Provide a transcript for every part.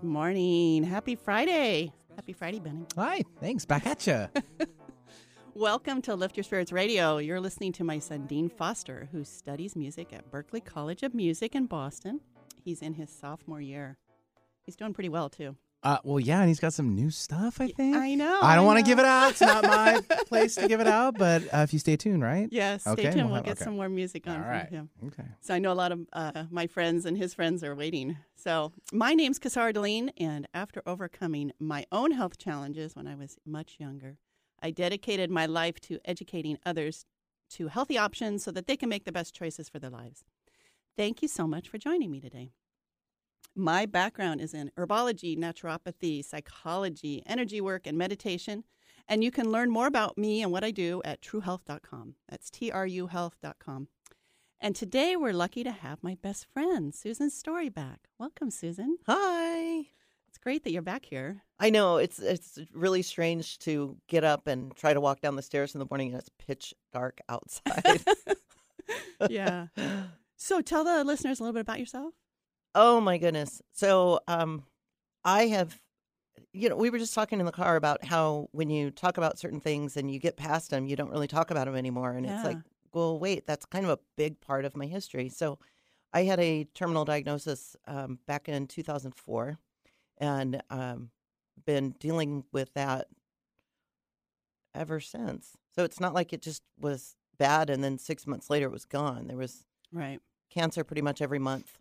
Good morning. Happy Friday. Happy Friday, Benny. Hi, thanks. Back at you. Welcome to Lift Your Spirits Radio. You're listening to my son, Dean Foster, who studies music at Berklee College of Music in Boston. He's in his sophomore year. He's doing pretty well, too. Uh, well, yeah, and he's got some new stuff. I think. I know. I don't want to give it out. It's not my place to give it out. But uh, if you stay tuned, right? Yes, stay Okay, tuned. we'll We'll have- get okay. some more music on All from right. him. Okay. So I know a lot of uh, my friends and his friends are waiting. So my name's Cassara Deline, and after overcoming my own health challenges when I was much younger, I dedicated my life to educating others to healthy options so that they can make the best choices for their lives. Thank you so much for joining me today. My background is in herbology, naturopathy, psychology, energy work, and meditation. And you can learn more about me and what I do at truhealth.com. That's T R U health.com. And today we're lucky to have my best friend, Susan Story, back. Welcome, Susan. Hi. It's great that you're back here. I know it's it's really strange to get up and try to walk down the stairs in the morning and it's pitch dark outside. Yeah. So tell the listeners a little bit about yourself. Oh my goodness. So um I have you know, we were just talking in the car about how when you talk about certain things and you get past them, you don't really talk about them anymore and it's like, well, wait, that's kind of a big part of my history. So I had a terminal diagnosis um, back in 2004 and um, been dealing with that ever since. So it's not like it just was bad and then six months later it was gone. There was Right. cancer pretty much every month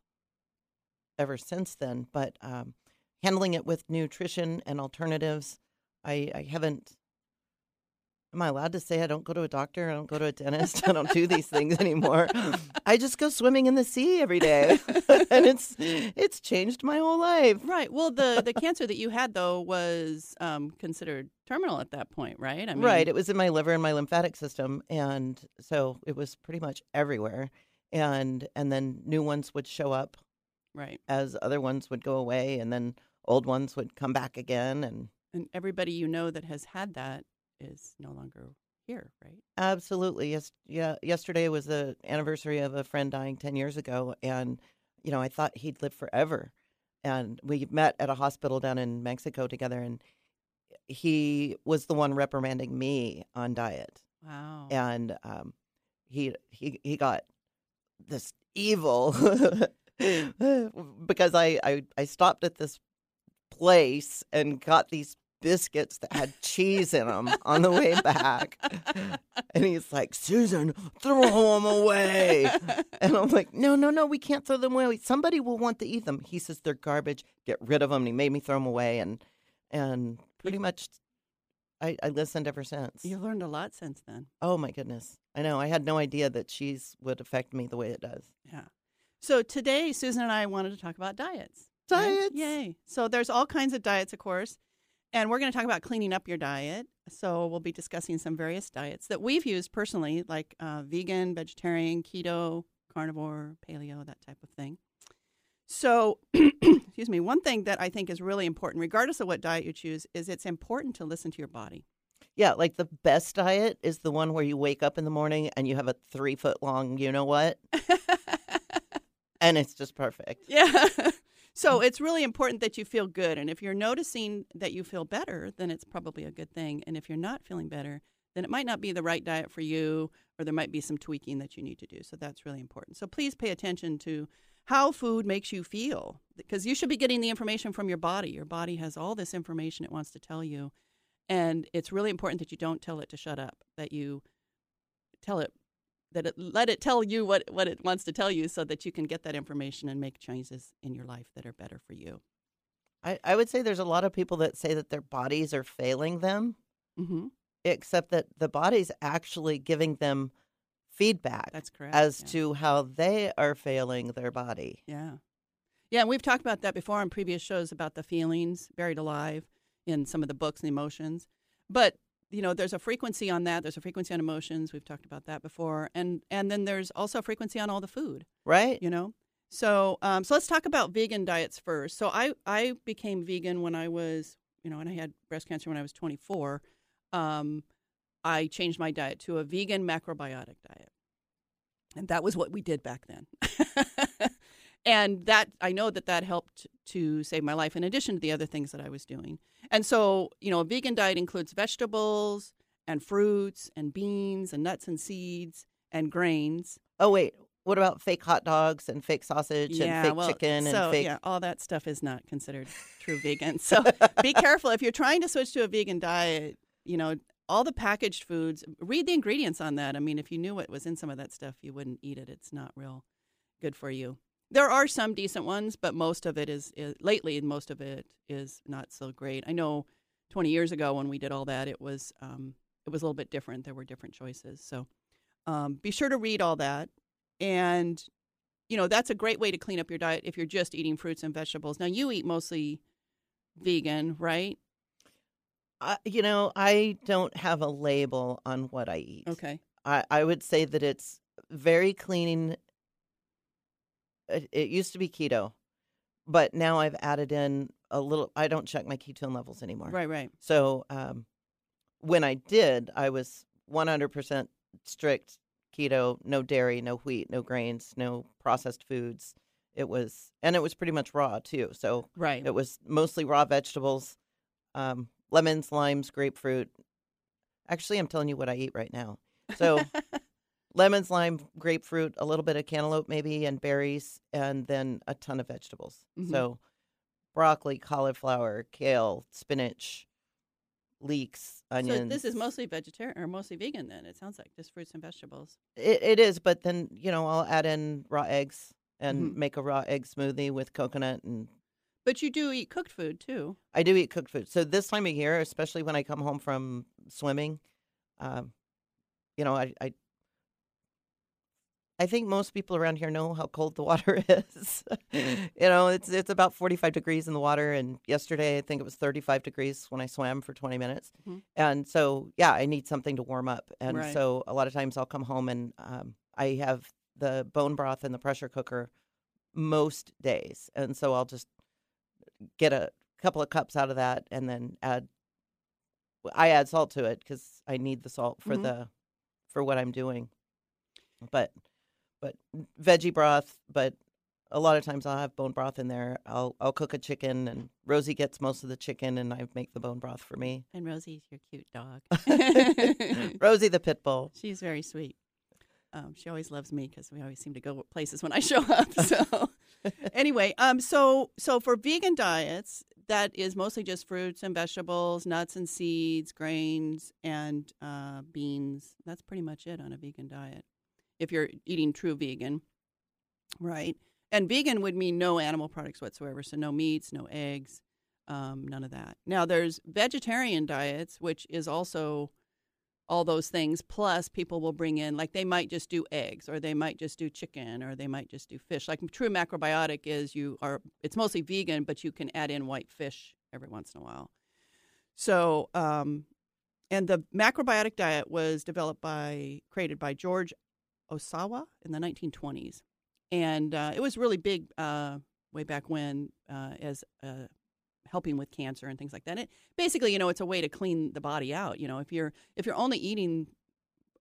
ever since then. But um, handling it with nutrition and alternatives, I, I haven't. Am I allowed to say I don't go to a doctor? I don't go to a dentist. I don't do these things anymore. I just go swimming in the sea every day, and it's it's changed my whole life. Right. Well, the, the cancer that you had, though, was um, considered terminal at that point, right? I mean, right. It was in my liver and my lymphatic system, and so it was pretty much everywhere. And and then new ones would show up Right. as other ones would go away, and then old ones would come back again. And And everybody you know that has had that is no longer here, right? absolutely, yes, yeah. Yesterday was the anniversary of a friend dying ten years ago, and you know I thought he'd live forever. And we met at a hospital down in Mexico together, and he was the one reprimanding me on diet. Wow. and um, he he he got this evil because I, I I stopped at this place and got these biscuits that had cheese in them on the way back, and he's like, "Susan, throw them away," and I'm like, "No, no, no, we can't throw them away. Somebody will want to eat them." He says they're garbage. Get rid of them. And he made me throw them away, and and pretty much. I, I listened ever since. you learned a lot since then. Oh my goodness. I know. I had no idea that cheese would affect me the way it does. Yeah. So today, Susan and I wanted to talk about diets. right? Diets. Yay. So there's all kinds of diets, of course. And we're going to talk about cleaning up your diet. So we'll be discussing some various diets that we've used personally, like uh, vegan, vegetarian, keto, carnivore, paleo, that type of thing. So, excuse me, one thing that I think is really important, regardless of what diet you choose, is it's important to listen to your body. Yeah, like the best diet is the one where you wake up in the morning and you have a three foot long, you know what? and it's just perfect. Yeah. so mm. it's really important that you feel good. And if you're noticing that you feel better, then it's probably a good thing. And if you're not feeling better, then it might not be the right diet for you, or there might be some tweaking that you need to do. So that's really important. So please pay attention to how food makes you feel because you should be getting the information from your body. Your body has all this information it wants to tell you. And it's really important that you don't tell it to shut up, that you tell it that it let it tell you what, what it wants to tell you so that you can get that information and make changes in your life that are better for you. I, I would say there's a lot of people that say that their bodies are failing them, Mm-hmm. except that the body's actually giving them feedback That's correct. as yeah. to how they are failing their body. Yeah. Yeah, and we've talked about that before on previous shows about the feelings buried alive in some of the books and emotions. But, you know, there's a frequency on that. There's a frequency on emotions. We've talked about that before. And and then there's also a frequency on all the food, Right? you know? So um, so let's talk about vegan diets first. So I, I became vegan when I was, you know, and I had breast cancer when I was 24. Um, I changed my diet to a vegan macrobiotic diet. and that was what we did back then. and that I know that that helped to save my life in addition to the other things that I was doing. And so, you know, a vegan diet includes vegetables and fruits and beans and nuts and seeds and grains. Oh wait, what about fake hot dogs and fake sausage and fake well, chicken so, and fake? yeah, all that stuff is not considered true vegan. So be careful if you're trying to switch to a vegan diet. You know, all the packaged foods. Read the ingredients on that. I mean, if you knew what was in some of that stuff, you wouldn't eat it. It's not real good for you. There are some decent ones, but most of it is, is lately. Most of it is not so great. I know, 20 years ago when we did all that, it was um, it was a little bit different. There were different choices. So um, be sure to read all that. And, you know, that's a great way to clean up your diet if you're just eating fruits and vegetables. Now, you eat mostly vegan, right? I, you know, I don't have a label on what I eat. Okay. I, I would say that it's very clean. It, it used to be keto, but now I've added in a little. I don't check my ketone levels anymore. Right, right. So um, when I did, I was 100% strict keto, no dairy, no wheat, no grains, no processed foods. It was, and it was pretty much raw too. So Right. it was mostly raw vegetables, um, lemons, limes, grapefruit. Actually, I'm telling you what I eat right now. So lemons, lime, grapefruit, a little bit of cantaloupe maybe, and berries, and then a ton of vegetables. Mhm. So broccoli, cauliflower, kale, spinach, leeks, onions. So this is mostly vegetarian or mostly vegan then, it sounds like, just fruits and vegetables. It, it is, but then you know I'll add in raw eggs and Mhm. make a raw egg smoothie with coconut, and But you do eat cooked food too. I do eat cooked food. So this time of year, especially when I come home from swimming, um, you know, I, I I think most people around here know how cold the water is. you know, it's it's about 45 degrees in the water and yesterday I think it was 35 degrees when I swam for 20 minutes. Mhm. And so, yeah, I need something to warm up. And Right. so a lot of times I'll come home and um, I have the bone broth in the pressure cooker most days. And so I'll just get a couple of cups out of that and then add I add salt to it cuz I need the salt for Mhm. the for what I'm doing. But but veggie broth, but a lot of times I'll have bone broth in there. I'll I'll cook a chicken and Rosie gets most of the chicken and I make the bone broth for me. And Rosie's your cute dog. Rosie the pit bull. She's very sweet. Um, she always loves me because we always seem to go places when I show up. So anyway, um, so so for vegan diets, that is mostly just fruits and vegetables, nuts and seeds, grains, and uh, beans. That's pretty much it on a vegan diet. If you're eating true vegan, right? And vegan would mean no animal products whatsoever. So no meats, no eggs, um, none of that. Now there's vegetarian diets, which is also all those things. Plus, people will bring in like they might just do eggs, or they might just do chicken, or they might just do fish. Like true macrobiotic is you are it's mostly vegan, but you can add in white fish every once in a while. So, um, and the macrobiotic diet was developed by created by George Ohsawa in the 1920s, and uh, it was really big uh, way back when uh, as uh, helping with cancer and things like that. It, basically, you know, it's a way to clean the body out. You know, if you're if you're only eating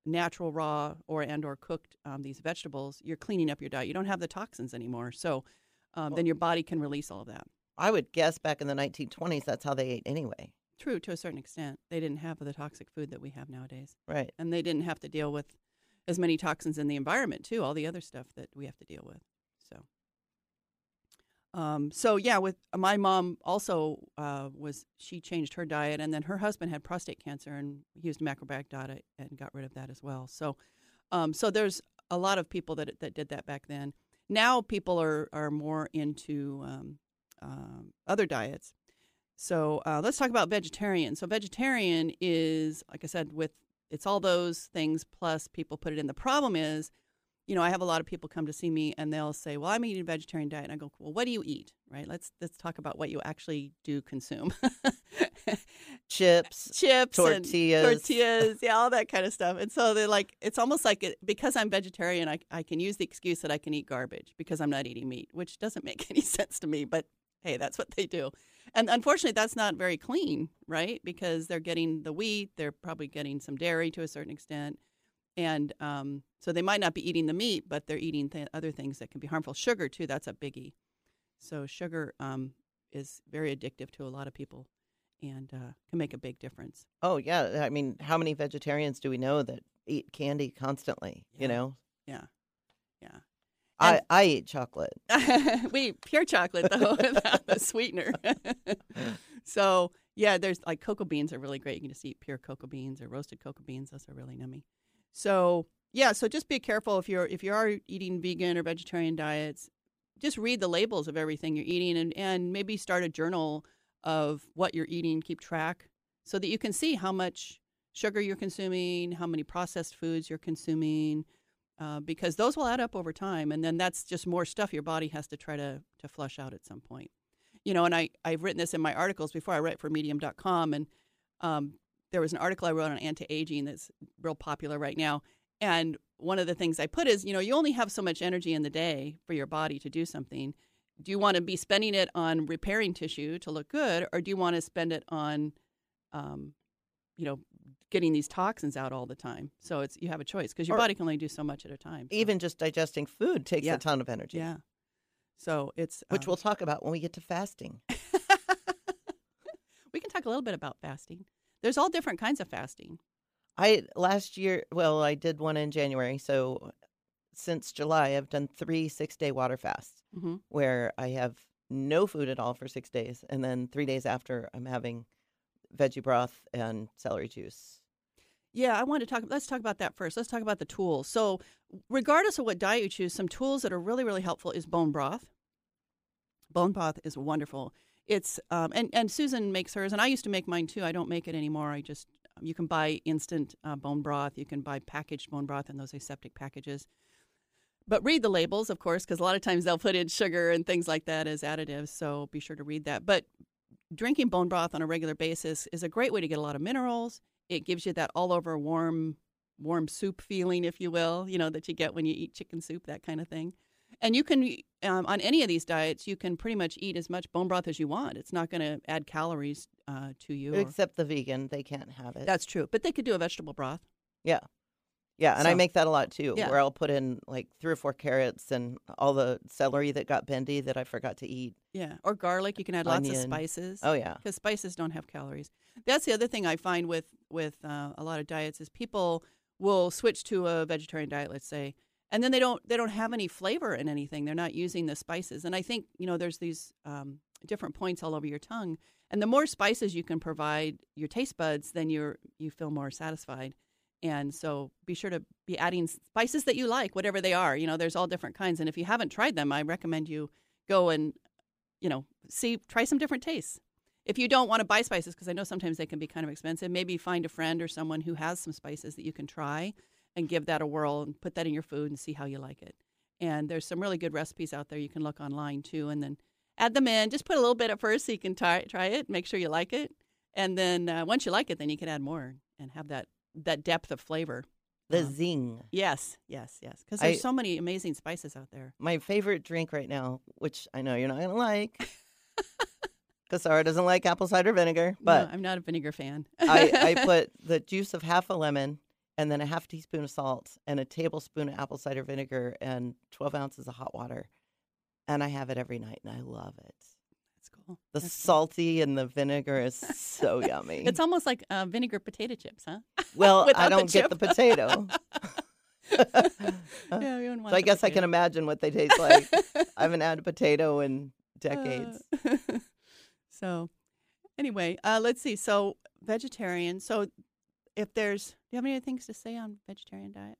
natural, raw, or and or cooked um, these vegetables, you're cleaning up your diet. You don't have the toxins anymore, so um, then your body can release all of that. I would guess back in the 1920s that's how they ate anyway. True, to a certain extent, they didn't have the toxic food that we have nowadays, Right. and they didn't have to deal with as many toxins in the environment too. All the other stuff that we have to deal with. So. Um, so yeah, with my mom also uh, was she changed her diet, and then her husband had prostate cancer and used diet and got rid of that as well. So, um, so there's a lot of people that that did that back then. Now people are are more into um, um, other diets. So uh, let's talk about vegetarian. So vegetarian is, like I said, with it's all those things plus people put it in. The problem is, you know, I have a lot of people come to see me and they'll say, "Well, I'm eating a vegetarian diet," and I go, "Well, what do you eat?" Right? Let's let's talk about what you actually do consume. Chips. Chips, Tortillas. tortillas, yeah, all that kind of stuff. And so they're like, it's almost like it, because I'm vegetarian, I I can use the excuse that I can eat garbage because I'm not eating meat, which doesn't make any sense to me. But hey, that's what they do. And unfortunately, that's not very clean, right? Because they're getting the wheat, they're probably getting some dairy to a certain extent, and um, so they might not be eating the meat, but they're eating th- other things that can be harmful. Sugar too, that's a biggie. So sugar um, is very addictive to a lot of people, and uh, can make a big difference. Oh yeah, I mean, how many vegetarians do we know that eat candy constantly? Yeah. You know, Yeah, yeah. I And- I eat chocolate. we eat pure chocolate though without the sweetener. so yeah, there's like cocoa beans are really great. You can just eat pure cocoa beans or roasted cocoa beans. Those are really nummy. So yeah, so just be careful if you're if you are eating vegan or vegetarian diets. Just read the labels of everything you're eating and, and maybe start a journal of what you're eating, keep track so that you can see how much sugar you're consuming, how many processed foods you're consuming, uh, because those will add up over time, and then that's just more stuff your body has to try to to flush out at some point. You know, and I I've written this in my articles before. I write for Medium.com, and um, there was an article I wrote on anti-aging that's real popular right now. And one of the things I put is, you know, you only have so much energy in the day for your body to do something. Do you want to be spending it on repairing tissue to look good, or do you want to spend it on, um, you know, getting these toxins out all the time? So it's you have a choice because your Or- body can only do so much at a time. So- Even just digesting food takes Yeah. a ton of energy. yeah. So it's Which um, we'll talk about when we get to fasting. we can talk a little bit about fasting. There's all different kinds of fasting. I last year, well, I did one in January. So since July, I've done three six day water fasts hmm where I have no food at all for six days, and then three days after, I'm having veggie broth and celery juice. Yeah, I want to talk. Let's talk about that first. Let's talk about the tools. So, regardless of what diet you choose, some tools that are really, really helpful is bone broth. Bone broth is wonderful. It's um, and and Susan makes hers, and I used to make mine too. I don't make it anymore. I just you can buy instant uh, bone broth. You can buy packaged bone broth in those aseptic packages. But read the labels, of course, because a lot of times they'll put in sugar and things like that as additives. So be sure to read that. But drinking bone broth on a regular basis is a great way to get a lot of minerals. It gives you that all over warm, warm soup feeling, if you will, you know, that you get when you eat chicken soup, that kind of thing. And you can, um, on any of these diets, you can pretty much eat as much bone broth as you want. It's not going to add calories uh, to you. or- Except the vegan, they can't have it. That's true. But they could do a vegetable broth. yeah. Yeah, and I make that a lot too, Yeah. where I'll put in like three or four carrots and all the celery that got bendy that I forgot to eat. Yeah. Or garlic. You can add lots of spices. Oh yeah, because spices don't have calories. That's the other thing I find with with uh, a lot of diets is people will switch to a vegetarian diet, let's say, and then they don't they don't have any flavor in anything. They're not using the spices, and I think you know there's these um, different points all over your tongue, and the more spices you can provide your taste buds, then you're you feel more satisfied. And so be sure to be adding spices that you like, whatever they are. You know, there's all different kinds, and if you haven't tried them, I recommend you go and you know see try some different tastes if you don't want to buy spices, because I know sometimes they can be kind of expensive, maybe find a friend or someone who has some spices that you can try and give that a whirl and put that in your food and see how you like it. And there's some really good recipes out there you can look online too, and then add them in. Just put a little bit at first so you can try, try it, make sure you like it, and then uh, once you like it, then you can add more and have that that depth of flavor. the Um, zing. Yes, yes, yes, because there's I- so many amazing spices out there. My favorite drink right now, which I know you're not gonna like, because Sarah doesn't like apple cider vinegar, but no, I'm not a vinegar fan. I, I put the juice of half a lemon and then a half teaspoon of salt and a tablespoon of apple cider vinegar and 12 ounces of hot water. And I have it every night and I love it. The That's salty and the vinegar is so yummy. It's almost like uh, vinegar potato chips, huh? well, I don't get the potato. yeah, so I the guess I can imagine what they taste like. I haven't had a potato in decades. Uh, so, anyway, uh, let's see. So, vegetarian. So, if there's, do you have any other things to say on vegetarian diet?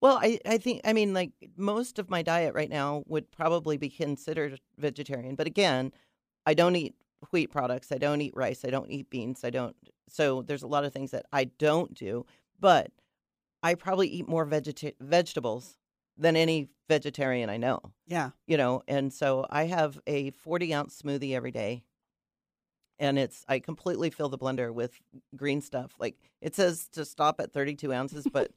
Well, I, I think, I mean, like most of my diet right now would probably be considered vegetarian. But again, I don't eat wheat products. I don't eat rice. I don't eat beans. I don't. So there's a lot of things that I don't do. But I probably eat more vegeta- vegetables than any vegetarian I know, Yeah. you know. And so I have a 40 ounce smoothie every day. And it's, I completely fill the blender with green stuff. Like it says to stop at 32 ounces, but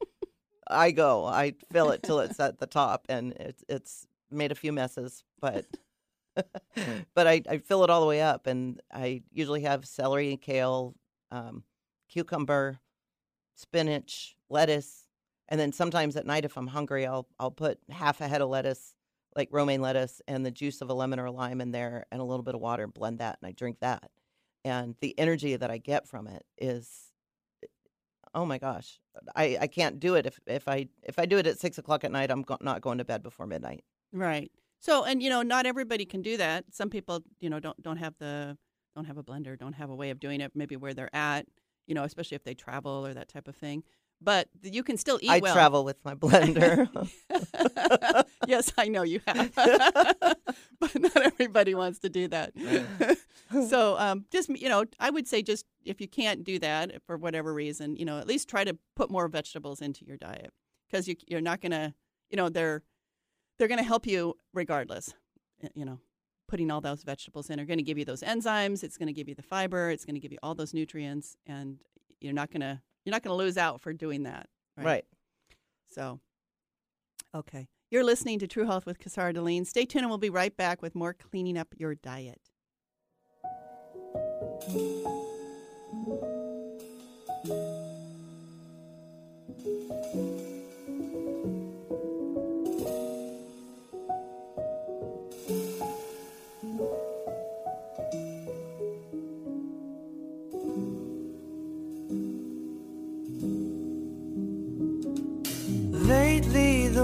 I go, I fill it till it's at the top, and it's it's made a few messes, but but I, I fill it all the way up, and I usually have celery, and kale, um, cucumber, spinach, lettuce, And then sometimes at night, if I'm hungry, I'll I'll put half a head of lettuce, like romaine lettuce, and the juice of a lemon or a lime in there, and a little bit of water, and blend that, and I drink that. And the energy that I get from it is, oh my gosh, I, I can't do it if, if I if I do it at six o'clock at night. I'm go- not going to bed before midnight. Right. So, and you know, not everybody can do that. Some people, you know, don't don't have the don't have a blender, don't have a way of doing it. Maybe where they're at, you know, especially if they travel or that type of thing. But you can still eat I well. travel with my blender. yes, I know you have, but not everybody wants to do that. so, um, just you know, I would say just if you can't do that for whatever reason, you know, at least try to put more vegetables into your diet because you, you're not gonna, you know, they're they're gonna help you regardless. Eh, you know, putting all those vegetables in are going to give you those enzymes. It's going to give you the fiber. It's going to give you all those nutrients, and you're not gonna you're not gonna lose out for doing that. right. So, okay. You're listening to True Health with Casara Deline. Stay tuned and we'll be right back with more cleaning up your diet.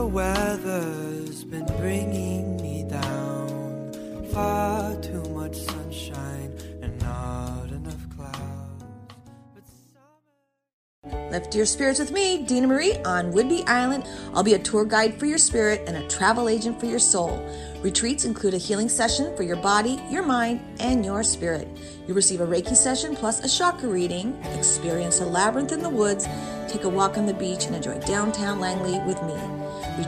Weather's been bringing me down. Far too much sunshine and not enough clouds. Summer. Lift your spirits with me, Dina Marie, on Whidbey Island. I'll be a tour guide for your spirit and a travel agent for your soul. Retreats include a healing session for your body, your mind, and your spirit. You'll receive a Reiki session plus a chakra reading, experience a labyrinth in the woods, take a walk on the beach, and enjoy downtown Langley with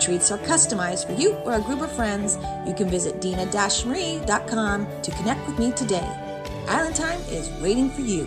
me. Retreats are customized for you or a group of friends. You can visit dina-marie.com to connect with me today. Island Time is waiting for you.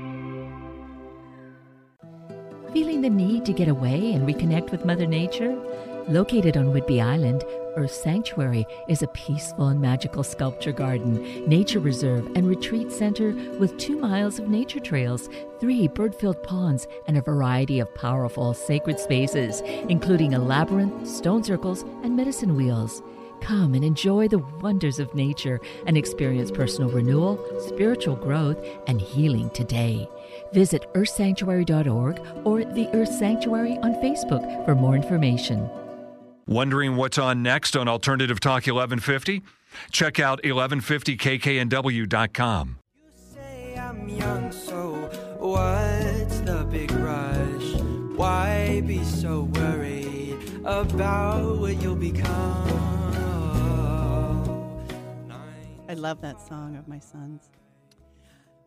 Feeling the need to get away and reconnect with Mother Nature? Located on Whidbey Island, Earth Sanctuary is a peaceful and magical sculpture garden, nature reserve, and retreat center with two miles of nature trails, three bird filled ponds, and a variety of powerful sacred spaces, including a labyrinth, stone circles, and medicine wheels. Come and enjoy the wonders of nature and experience personal renewal, spiritual growth, and healing today. Visit earthsanctuary.org or the Earth Sanctuary on Facebook for more information. Wondering what's on next on Alternative Talk 1150? Check out 1150kknw.com. You say I'm young, so what's the big rush? Why be so worried about what you'll become? I love that song of my son's.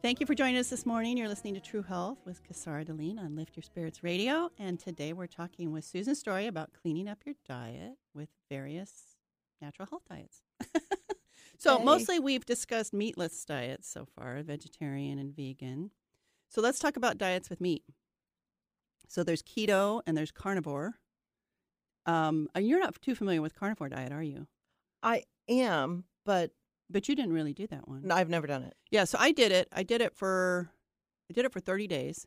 Thank you for joining us this morning. You're listening to True Health with Casara Deline on Lift Your Spirits Radio. And today we're talking with Susan Story about cleaning up your diet with various natural health diets. so, Yay. mostly we've discussed meatless diets so far, vegetarian and vegan. So, let's talk about diets with meat. So, there's keto and there's carnivore. Um, you're not too familiar with carnivore diet, are you? I am, but But you didn't really do that one. no, I've never done it. Yeah, so I did it. I did it for I did it for 30 days.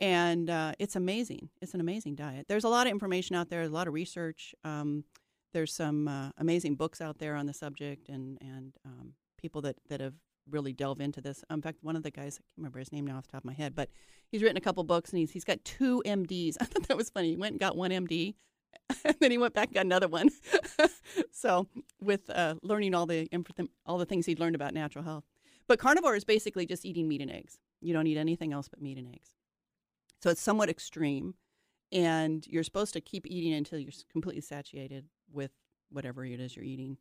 And uh, it's amazing. It's an amazing diet. There's a lot of information out there, a lot of research. Um, there's some uh, amazing books out there on the subject and, and um, people that, that have really delved into this. In fact, one of the guys, I can't remember his name now off the top of my head, but he's written a couple books and he's, he's got two MDs. I thought that was funny. He went and got one MD and then he went back and got another one. so with uh, learning all the all the things he'd learned about natural health, but carnivore is basically just eating meat and eggs. You don't eat anything else but meat and eggs. So it's somewhat extreme, and you're supposed to keep eating until you're completely satiated with whatever it is you're eating.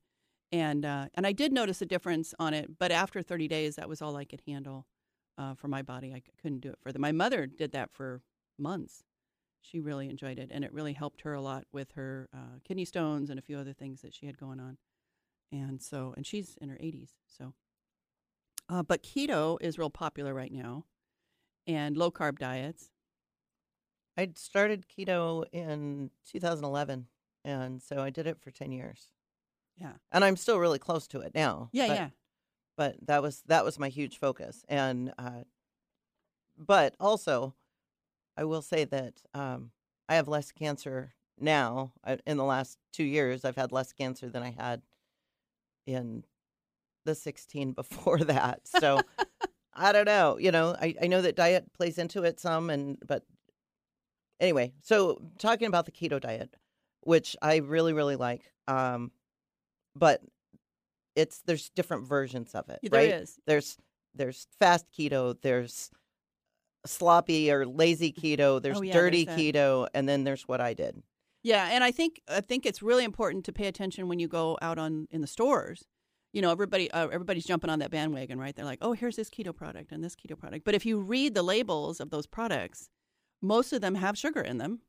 And uh, and I did notice a difference on it, but after 30 days, that was all I could handle uh, for my body. I couldn't do it further. My mother did that for months. She really enjoyed it, and it really helped her a lot with her uh, kidney stones and a few other things that she had going on. And so, and she's in her 80s. So, uh, but keto is real popular right now, and low carb diets. I started keto in 2011, and so I did it for 10 years. Yeah. And I'm still really close to it now. Yeah, but, yeah. But that was that was my huge focus, and uh, but also, I will say that um, I have less cancer now. I, in the last two years, I've had less cancer than I had in the 16 before that. So I don't know. You know, I, I know that diet plays into it some, and but anyway. So talking about the keto diet, which I really really like, um, but it's there's different versions of it. There right? is. There's there's fast keto. There's sloppy or lazy keto. There's Oh, yeah, dirty there's keto, and then there's what I did. Yeah, and I think I think it's really important to pay attention when you go out on in the stores. You know, everybody uh, everybody's jumping on that bandwagon, right? They're like, "Oh, here's this keto product and this keto product." But if you read the labels of those products, most of them have sugar in them,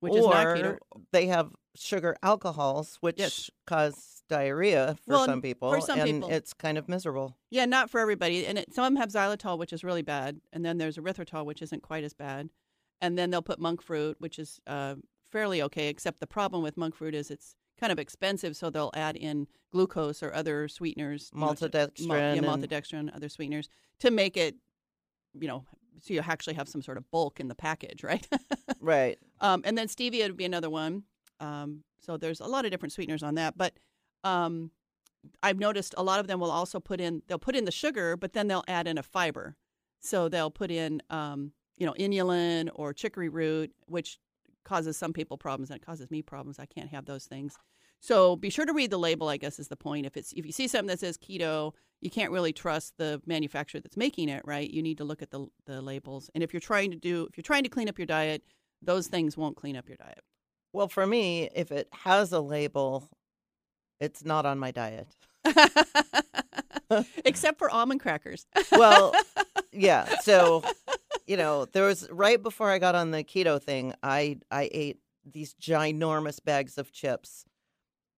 which is not keto. or they have sugar alcohols, which Yes. cause diarrhea for Well, some people, for some and people. it's kind of miserable. Yeah, not for everybody. And it, some of them have xylitol, which is really bad, and then there's erythritol, which isn't quite as bad. And then they'll put monk fruit, which is uh, fairly okay. Except the problem with monk fruit is it's kind of expensive, so they'll add in glucose or other sweeteners, you know, to- Maltodextrin mal- yeah, and- maltodextrin, other sweeteners to make it, you know, so you actually have some sort of bulk in the package, right? Right. Um, and then stevia would be another one. Um, so there's a lot of different sweeteners on that. But um, I've noticed a lot of them will also put in they'll put in the sugar, but then they'll add in a fiber. So they'll put in um, you know inulin or chicory root, which causes some people problems and it causes me problems. I can't have those things. So be sure to read the label. I guess is the point. If it's if you see something that says keto, you can't really trust the manufacturer that's making it, right? You need to look at the the labels. And if you're trying to do if you're trying to clean up your diet, those things won't clean up your diet. Well, for me, if it has a label, it's not on my diet. Except for almond crackers. Well, yeah. So, you know, there was right before I got on the keto thing, I I ate these ginormous bags of chips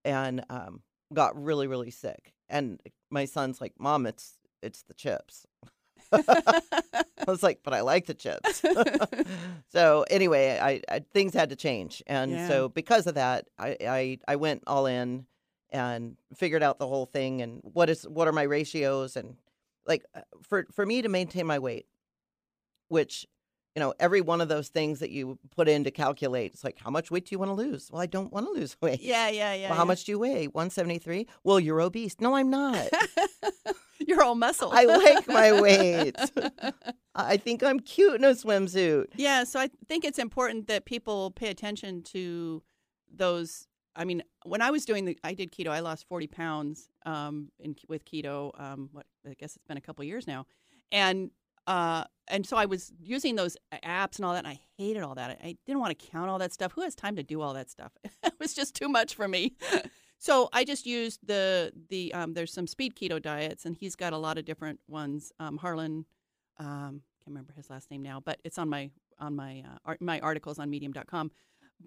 and um got really really sick. And my son's like, "Mom, it's it's the chips." I was like, "But I like the chips." so anyway, I, I things had to change, and Yeah. so because of that, I, I I went all in and figured out the whole thing and what is what are my ratios and like uh, for for me to maintain my weight, which you know every one of those things that you put in to calculate, it's like how much weight do you want to lose? Well, I don't want to lose weight. yeah, yeah, yeah. Well, how much do you weigh? One seventy three. Well, you're obese. No, I'm not. You're all muscle. I like my weight. I think I'm cute in a swimsuit. Yeah, so I think it's important that people pay attention to those. I mean, when I was doing the, I did keto. I lost forty pounds um, in with keto. Um, what I guess it's been a couple years now, and uh, and so I was using those apps and all that, and I hated all that. I, I didn't want to count all that stuff. Who has time to do all that stuff? it was just too much for me. So I just used the the um, there's some speed keto diets, and he's got a lot of different ones. Um, Harlan, um, can't remember his last name now, but it's on my on my uh, art, my articles on Medium.com.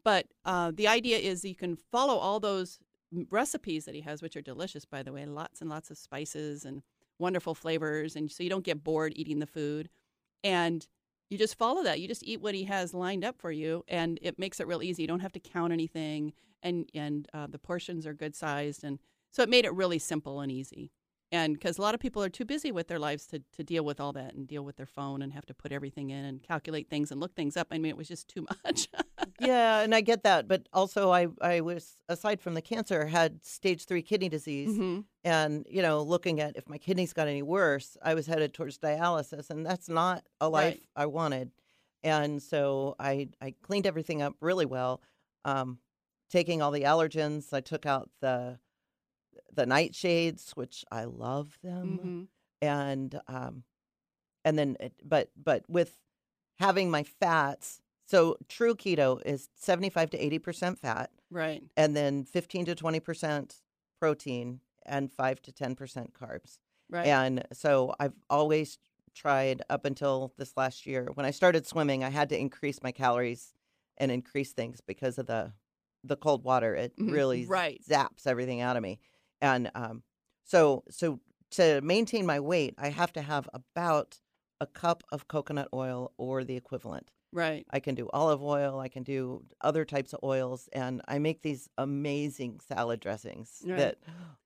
But uh, the idea is you can follow all those recipes that he has, which are delicious, by the way, lots and lots of spices and wonderful flavors, and so you don't get bored eating the food, and you just follow that. You just eat what he has lined up for you, and it makes it real easy. You don't have to count anything, and and uh, the portions are good sized, and so it made it really simple and easy. And because a lot of people are too busy with their lives to, to deal with all that and deal with their phone and have to put everything in and calculate things and look things up. I mean, it was just too much. yeah, and I get that, but also I I was aside from the cancer had stage 3 kidney disease Mhm. and you know looking at if my kidneys got any worse, I was headed towards dialysis and that's not a life Right. I wanted. And so I I cleaned everything up really well. Um taking all the allergens. I took out the the nightshades, which I love them, Mhm. and um, and then it, but but with having my fats. So true keto is seventy five to eighty percent fat, Right. and then fifteen to twenty percent protein, and five to ten percent carbs. Right. And so I've always tried up until this last year. When I started swimming, I had to increase my calories and increase things because of the the cold water. It Mhm. really Right. zaps everything out of me. And um, so so to maintain my weight, I have to have about a cup of coconut oil or the equivalent. Right. I can do olive oil, I can do other types of oils, and I make these amazing salad dressings Right. that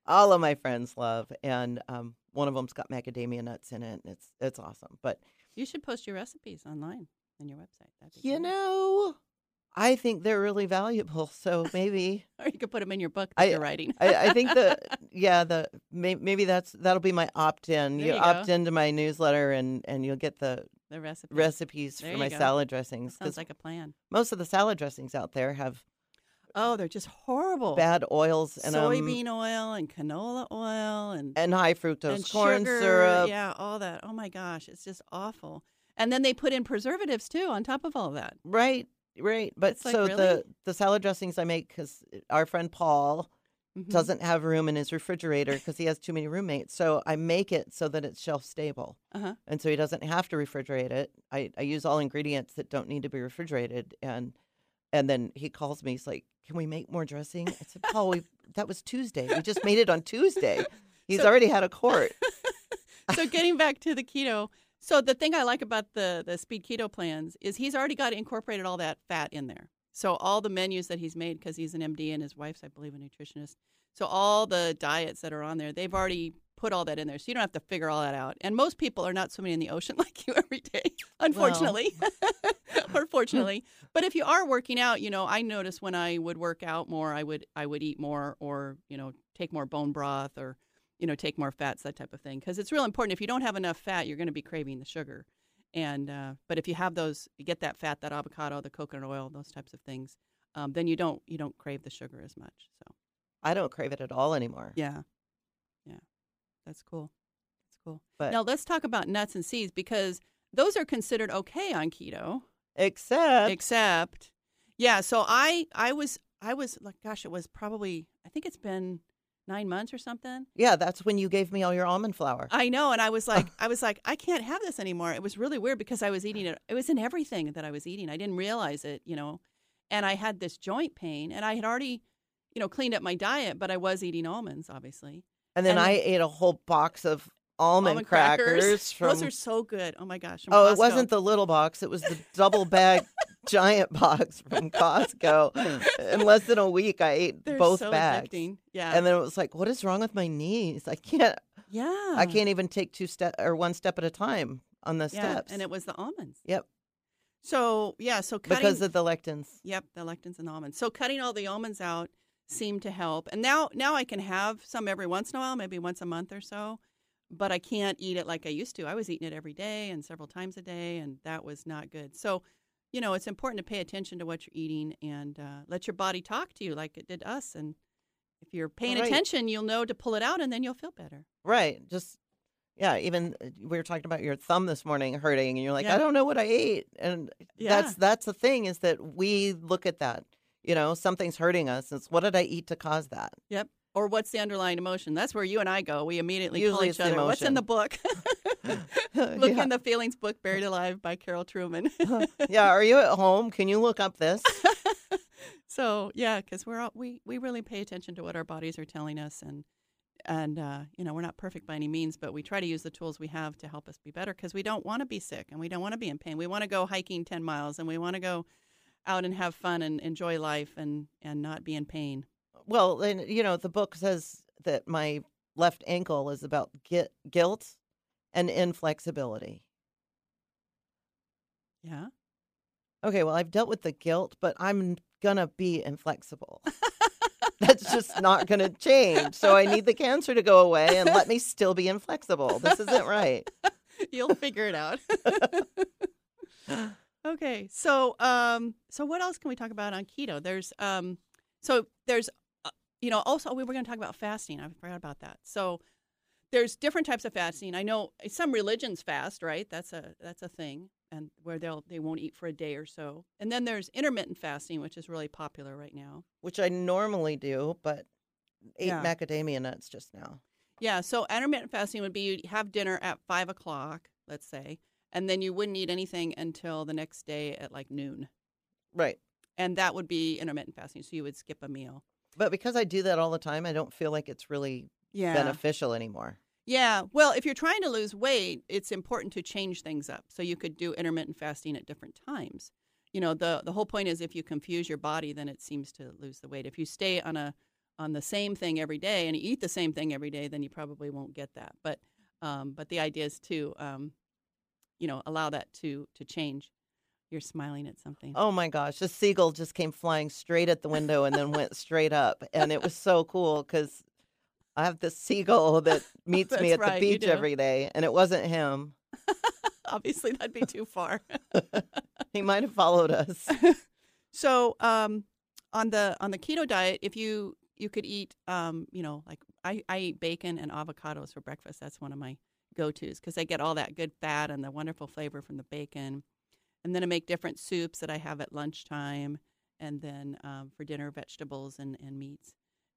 all of my friends love. And um, one of them's got macadamia nuts in it. And it's it's awesome. But You should post your recipes online on your website. That'd be you great. know, I think they're really valuable. So maybe or you could put them in your book that I- you're writing. I, I think the yeah the may, maybe that's that'll be my opt in. You, you opt go. into my newsletter and and you'll get the the recipe. recipes There for my go. salad dressings Sounds like a plan. most of the salad dressings out there have Oh, they're just horrible. bad oils and Soybean oil and canola oil and and high fructose and corn sugar, syrup. Yeah, all that. Oh my gosh, it's just awful. And then they put in preservatives too on top of all that. Right, right. But It's like, so really? the the salad dressings I make because our friend Paul Mhm. doesn't have room in his refrigerator because he has too many roommates. So I make it so that it's shelf stable, Uh-huh. and so he doesn't have to refrigerate it. I, I use all ingredients that don't need to be refrigerated, and and then he calls me. He's like, "Can we make more dressing?" I said, "Paul, we that was Tuesday. We just made it on Tuesday. He's So- already had a quart." so getting back to the keto so the thing i like about the the speed keto plans is he's already got incorporated all that fat in there. So all the menus that he's made because he's an md and his wife's i believe a nutritionist. So all the diets that are on there they've already put all that in there. So you don't have to figure all that out. And most people are not swimming in the ocean like you every day unfortunately. Or fortunately but if you are working out you know i notice when i would work out more i would i would eat more or you know take more bone broth or you know, take more fats, that type of thing. Because it's real important. If you don't have enough fat, you're going to be craving the sugar. And uh, but if you have those, you get that fat, that avocado, the coconut oil, those types of things, um, then you don't you don't crave the sugar as much. So I don't crave it at all anymore. yeah, yeah, that's cool. That's cool. But now let's talk about nuts and seeds because those are considered okay on keto. except Except, yeah. So I I was I was like, gosh, it was probably I think it's been nine months or something. yeah, that's when you gave me all your almond flour. I know, and I was like, I was like, I can't have this anymore. It was really weird because I was eating it. It was in everything that I was eating. I didn't realize it, you know, and I had this joint pain, and I had already, you know, cleaned up my diet, but I was eating almonds, obviously. and then and- I ate a whole box of almond, crackers, from Those are so good. Oh my gosh. Oh, it wasn't the little box. It was the double bag giant box from Costco. In less than a week, I ate They're both so bags. addicting. Yeah. And then it was like, what is wrong with my knees? I can't. yeah. I can't even take two step or one step at a time on the Yeah, steps. and it was the almonds. Yep, So yeah, so cutting because of the lectins. Yep, the lectins and almonds. So cutting all the almonds out seemed to help. And now now I can have some every once in a while, maybe once a month or so, but I can't eat it like I used to. I was eating it every day and several times a day and that was not good. So, you know, it's important to pay attention to what you're eating and uh, let your body talk to you like it did us and if you're paying Right. attention, you'll know to pull it out and then you'll feel better. Right. Just yeah. Even uh, we were talking about your thumb this morning hurting, and you're like, Yeah. I don't know what I ate, and Yeah. that's that's the thing is that we look at that. You know, something's hurting us. It's what did I eat to cause that? Yep. Or what's the underlying emotion? That's where you and I go. We immediately call each other. What's in the book? Look yeah. in the feelings book, Buried Alive by Karol Truman. yeah. Are you at home? Can you look up this? so yeah, because we're all, we we really pay attention to what our bodies are telling us, and and uh, you know we're not perfect by any means, but we try to use the tools we have to help us be better because we don't want to be sick and we don't want to be in pain. We want to go hiking ten miles and we want to go out and have fun and enjoy life and and not be in pain. Well, and you know, the book says that my left ankle is about gui- guilt and inflexibility. Yeah. Okay, well, I've dealt with the guilt, but I'm gonna be inflexible. That's just not gonna change. So I need the cancer to go away and let me still be inflexible. This isn't right. You'll figure it out. okay, so um, so what else can we talk about on keto? There's um, So there's, you know, also we were going to talk about fasting. I forgot about that. So there's different types of fasting. I know eh, some religions fast, right? That's a that's a thing, and where they'll they won't eat for a day or so. And then there's intermittent fasting, which is really popular right now. Which I normally do, but ate Yeah. macadamia nuts just now. Yeah. So intermittent fasting would be you have dinner at five o'clock, let's say, and then you wouldn't eat anything until the next day at like noon, Right. and that would be intermittent fasting. So you would skip a meal. But because I do that all the time, I don't feel like it's really Yeah. beneficial anymore. Yeah. Well, if you're trying to lose weight, it's important to change things up. So you could do intermittent fasting at different times. You know, the the whole point is if you confuse your body, then it seems to lose the weight. If you stay on a on the same thing every day and you eat the same thing every day, then you probably won't get that. But um, but the idea is to um, you know allow that to to change. You're smiling at something. Oh my gosh, the seagull just came flying straight at the window and then went straight up. And it was so cool because I have this seagull that meets me at right, the beach every day, and it wasn't him. Obviously, that'd be too far. He might have followed us. So um, on the on the keto diet, if you you could eat, um, you know, like I, I eat bacon and avocados for breakfast. That's one of my go tos because I get all that good fat and the wonderful flavor from the bacon. And then I make different soups that I have at lunchtime, and then um, for dinner, vegetables and, and meats.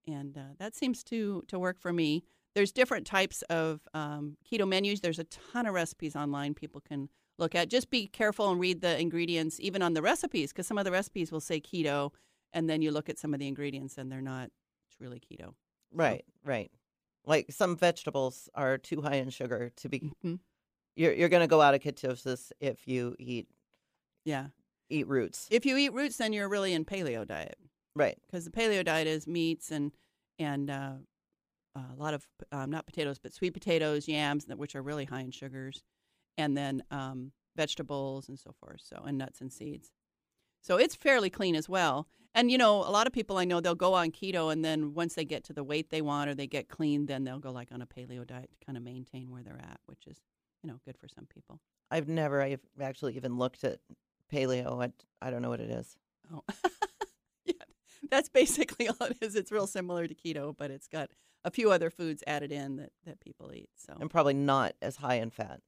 And uh, that seems to to work for me. There's different types of um, keto menus. There's a ton of recipes online people can look at. Just be careful and read the ingredients, even on the recipes, because some of the recipes will say keto, and then you look at some of the ingredients and they're not truly keto. Right, right. Like some vegetables are too high in sugar to be. Mhm. You're you're going to go out of ketosis if you eat Yeah. eat roots. If you eat roots, then you're really in paleo diet Right. because the paleo diet is meats and and uh, a lot of um, not potatoes, but sweet potatoes, yams, which are really high in sugars, and then um, vegetables and so forth. So and nuts and seeds. So it's fairly clean as well. And you know, a lot of people I know they'll go on keto, and then once they get to the weight they want or they get clean, then they'll go like on a paleo diet to kind of maintain where they're at, which is you know good for some people. I've never I've actually even looked at paleo. I, I don't know what it is. Oh, yeah, that's basically all it is. It's real similar to keto, but it's got a few other foods added in that, that people eat. So And probably not as high in fat.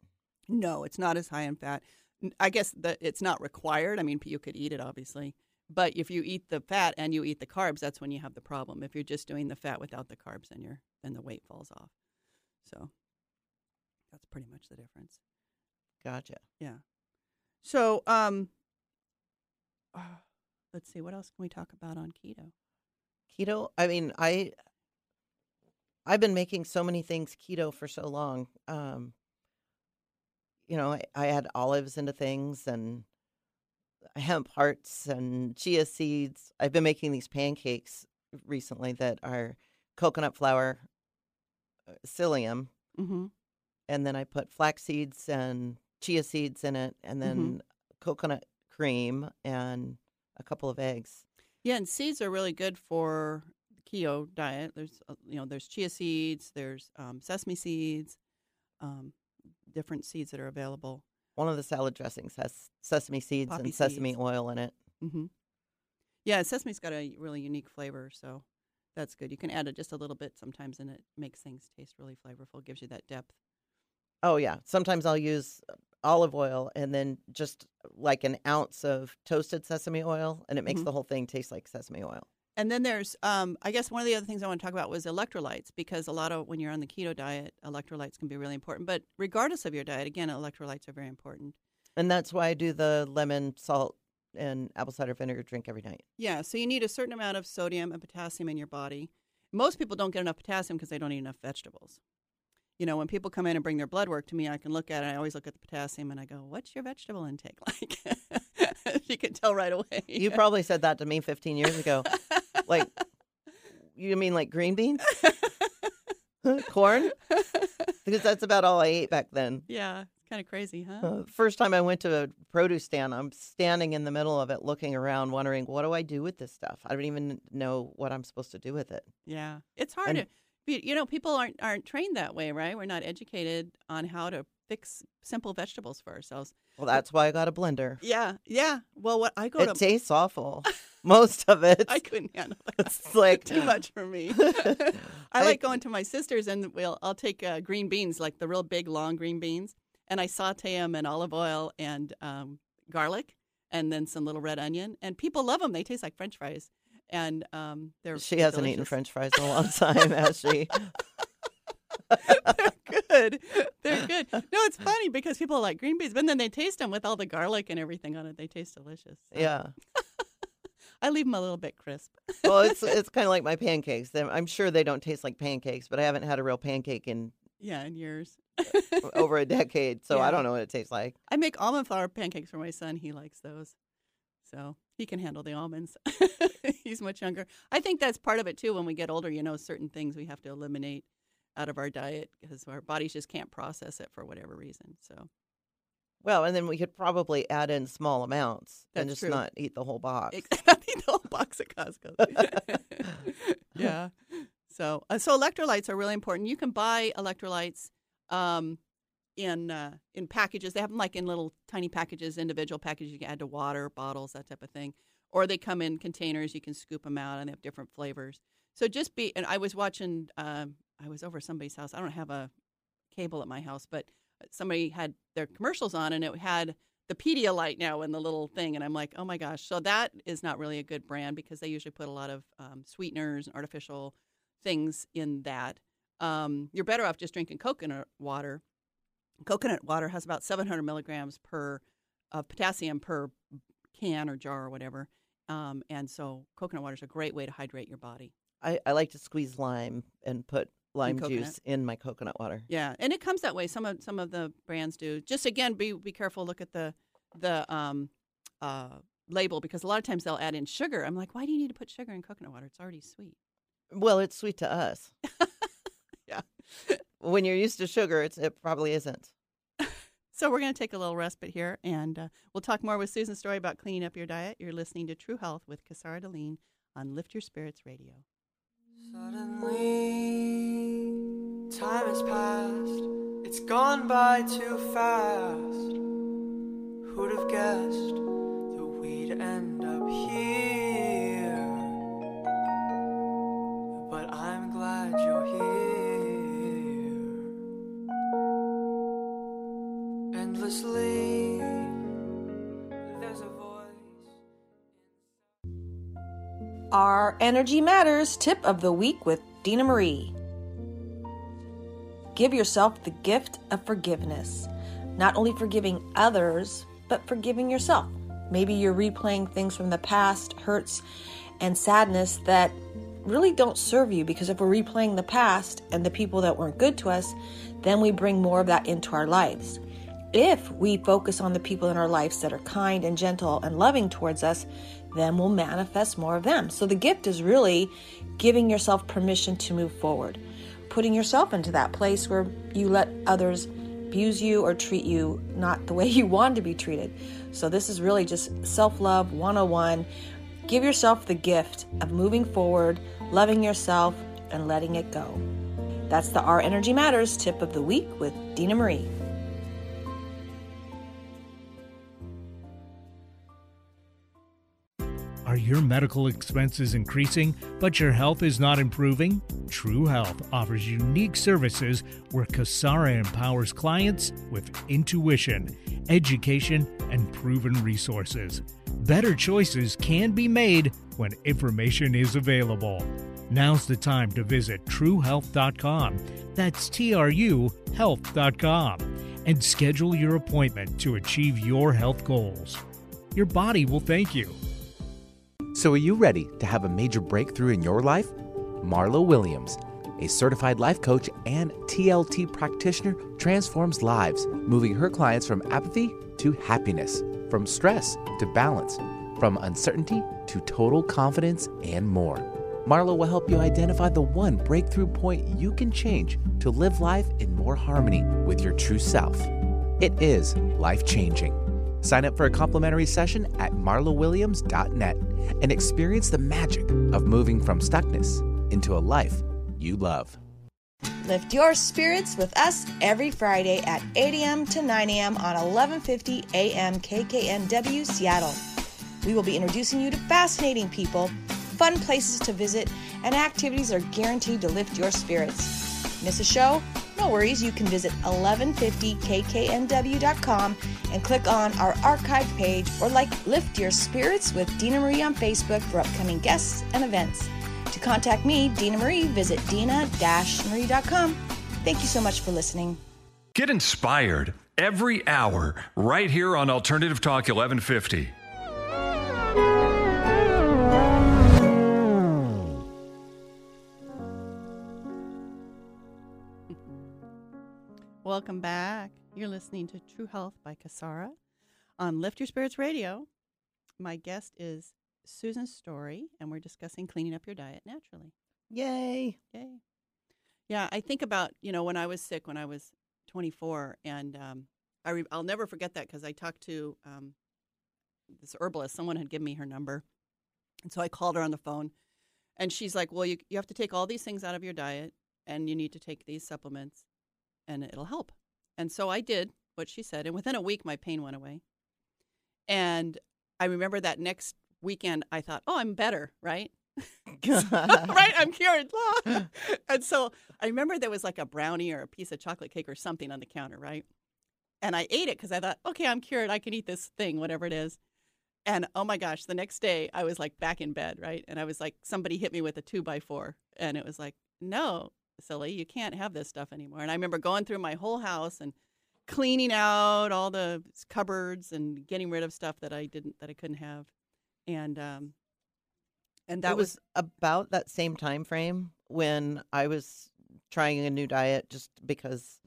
no, it's not as high in fat. I guess that it's not required. I mean, you could eat it obviously, but if you eat the fat and you eat the carbs, that's when you have the problem. If you're just doing the fat without the carbs, then you're then the weight falls off. So that's pretty much the difference. Gotcha. Yeah. So um, let's see, what else can we talk about on keto? Keto, I mean, I I've been making so many things keto for so long. Um you know, I, I add olives into things and hemp hearts and chia seeds. I've been making these pancakes recently that are coconut flour, uh, psyllium, Mm-hmm. and then I put flax seeds and chia seeds in it, and then coconut cream and a couple of eggs. Yeah, and seeds are really good for the keto diet. There's uh, you know there's chia seeds, there's um, sesame seeds, um, different seeds that are available. One of the salad dressings has sesame seeds Poppy and sesame oil in it. hmm Yeah, sesame's got a really unique flavor, so that's good. You can add it just a little bit sometimes, and it makes things taste really flavorful. Gives you that depth. Oh yeah, sometimes I'll use uh, olive oil and then just like an ounce of toasted sesame oil, and it makes Mhm. the whole thing taste like sesame oil. And then there's, um, I guess, one of the other things I want to talk about was electrolytes because a lot of when you're on the keto diet, electrolytes can be really important. But regardless of your diet, again, electrolytes are very important. And that's why I do the lemon, salt, and apple cider vinegar drink every night. Yeah, so you need a certain amount of sodium and potassium in your body. Most people don't get enough potassium because they don't eat enough vegetables. You know, when people come in and bring their blood work to me, I can look at it. I always look at the potassium and I go, "What's your vegetable intake like?" you can tell right away. You probably said that to me 15 years ago. like, you mean like green beans, corn? Because that's about all I ate back then. yeah, it's kind of crazy, huh? Uh, first time I went to a produce stand, I'm standing in the middle of it, looking around, wondering, what do I do with this stuff? I don't even know what I'm supposed to do with it. Yeah, it's hard And- to. You know, people aren't aren't trained that way, right? We're not educated on how to fix simple vegetables for ourselves. Well, that's why I got a blender. Yeah, yeah. Well, what I go It to tastes awful. most of it. I couldn't handle that. It's like Too much for me. I like going to my sister's and we'll I'll take uh, green beans, like the real big long green beans, and I saute them in olive oil and um, garlic, and then some little red onion. And people love them. They taste like French fries, and um, they're She hasn't eaten. French fries in a long time, has she? They're good. They're good. No, it's funny because people like green beans, but then they taste them with all the garlic and everything on it. They taste delicious. So Yeah. I leave them a little bit crisp. Well, it's it's kind of like my pancakes. I'm sure they don't taste like pancakes, but I haven't had a real pancake in yeah, in years. over a decade, so I don't know what it tastes like. I make almond flour pancakes for my son. He likes those. So he can handle the almonds. He's much younger. I think that's part of it too. When we get older, you know, certain things we have to eliminate out of our diet because our bodies just can't process it for whatever reason. So Well, and then we could probably add in small amounts and just true. not eat the whole box. exactly the whole box of Costco. yeah. So uh, so electrolytes are really important. You can buy electrolytes um, in uh, in packages. They have them like in little tiny packages, individual packages you can add to water bottles, that type of thing. Or they come in containers. You can scoop them out, and they have different flavors. So just be. And I was watching. Um, I was over somebody's house. I don't have a cable at my house, but somebody had their commercials on, and it had the Pedialyte now in the little thing, and I'm like, oh my gosh. So that is not really a good brand because they usually put a lot of um, sweeteners and artificial things in that. Um, you're better off just drinking coconut water. Coconut water has about 700 milligrams per of potassium per can or jar or whatever, um, and so coconut water is a great way to hydrate your body. I, I like to squeeze lime and put lime juice in my coconut water. Yeah, and it comes that way. Some of some of the brands do. Just again, be be careful. Look at the the um, uh, label because a lot of times they'll add in sugar. I'm like, why do you need to put sugar in coconut water? It's already sweet. Well, it's sweet to us. Yeah. When you're used to sugar, it's, it probably isn't. So we're going to take a little respite here, and uh, we'll talk more with Susan Story about cleaning up your diet. You're listening to True Health with Kasara Deline on Lift Your Spirits Radio. Suddenly, time has passed. It's gone by too fast. Who'd have guessed that we'd end up here? Our Energy Matters tip of the week with Dina Marie. Give yourself the gift of forgiveness. Not only forgiving others, but forgiving yourself. Maybe you're replaying things from the past, hurts, and sadness that really don't serve you because if we're replaying the past and the people that weren't good to us, then we bring more of that into our lives. If we focus on the people in our lives that are kind and gentle and loving towards us, then we'll manifest more of them. So the gift is really giving yourself permission to move forward, putting yourself into that place where you let others abuse you or treat you not the way you want to be treated. So this is really just self love 101. Give yourself the gift of moving forward, loving yourself, and letting it go. That's the Our Energy Matters tip of the week with Dina Marie. Are your medical expenses increasing, but your health is not improving? True Health offers unique services where Kasara empowers clients with intuition, education, and proven resources. Better choices can be made when information is available. Now's the time to visit truhealth.com. That's T R U health.com and schedule your appointment to achieve your health goals. Your body will thank you. So, are you ready to have a major breakthrough in your life? Marlo Williams, a certified life coach and TLT practitioner, transforms lives, moving her clients from apathy to happiness, from stress to balance, from uncertainty to total confidence, and more. Marlo will help you identify the one breakthrough point you can change to live life in more harmony with your true self. It is life changing. Sign up for a complimentary session at marlowilliams.net and experience the magic of moving from stuckness into a life you love. Lift your spirits with us every Friday at 8 a.m. to 9 a.m. on 1150 a.m. KKNW Seattle. We will be introducing you to fascinating people, fun places to visit, and activities are guaranteed to lift your spirits. Miss a show? No worries, you can visit 1150kknw.com and click on our archive page or like Lift Your Spirits with Dina Marie on Facebook for upcoming guests and events. To contact me, Dina Marie, visit dina-marie.com. Thank you so much for listening. Get inspired every hour right here on Alternative Talk 1150. Welcome back. You're listening to True Health by Kasara on Lift Your Spirits Radio. My guest is Susan Story, and we're discussing cleaning up your diet naturally. Yay. Yay. Yeah, I think about, you know, when I was sick when I was 24, and um, I re- I'll never forget that because I talked to um, this herbalist. Someone had given me her number. And so I called her on the phone, and she's like, Well, you, you have to take all these things out of your diet, and you need to take these supplements, and it'll help. And so I did what she said, and within a week, my pain went away. And I remember that next weekend, I thought, Oh, I'm better, right? right? I'm cured. and so I remember there was like a brownie or a piece of chocolate cake or something on the counter, right? And I ate it because I thought, okay, I'm cured. I can eat this thing, whatever it is. And oh my gosh, the next day I was like back in bed, right? And I was like, somebody hit me with a two by four. And it was like, no, silly, you can't have this stuff anymore. And I remember going through my whole house and cleaning out all the cupboards and getting rid of stuff that I didn't, that I couldn't have. And, um, and that it was, about that same time frame when I was trying a new diet just because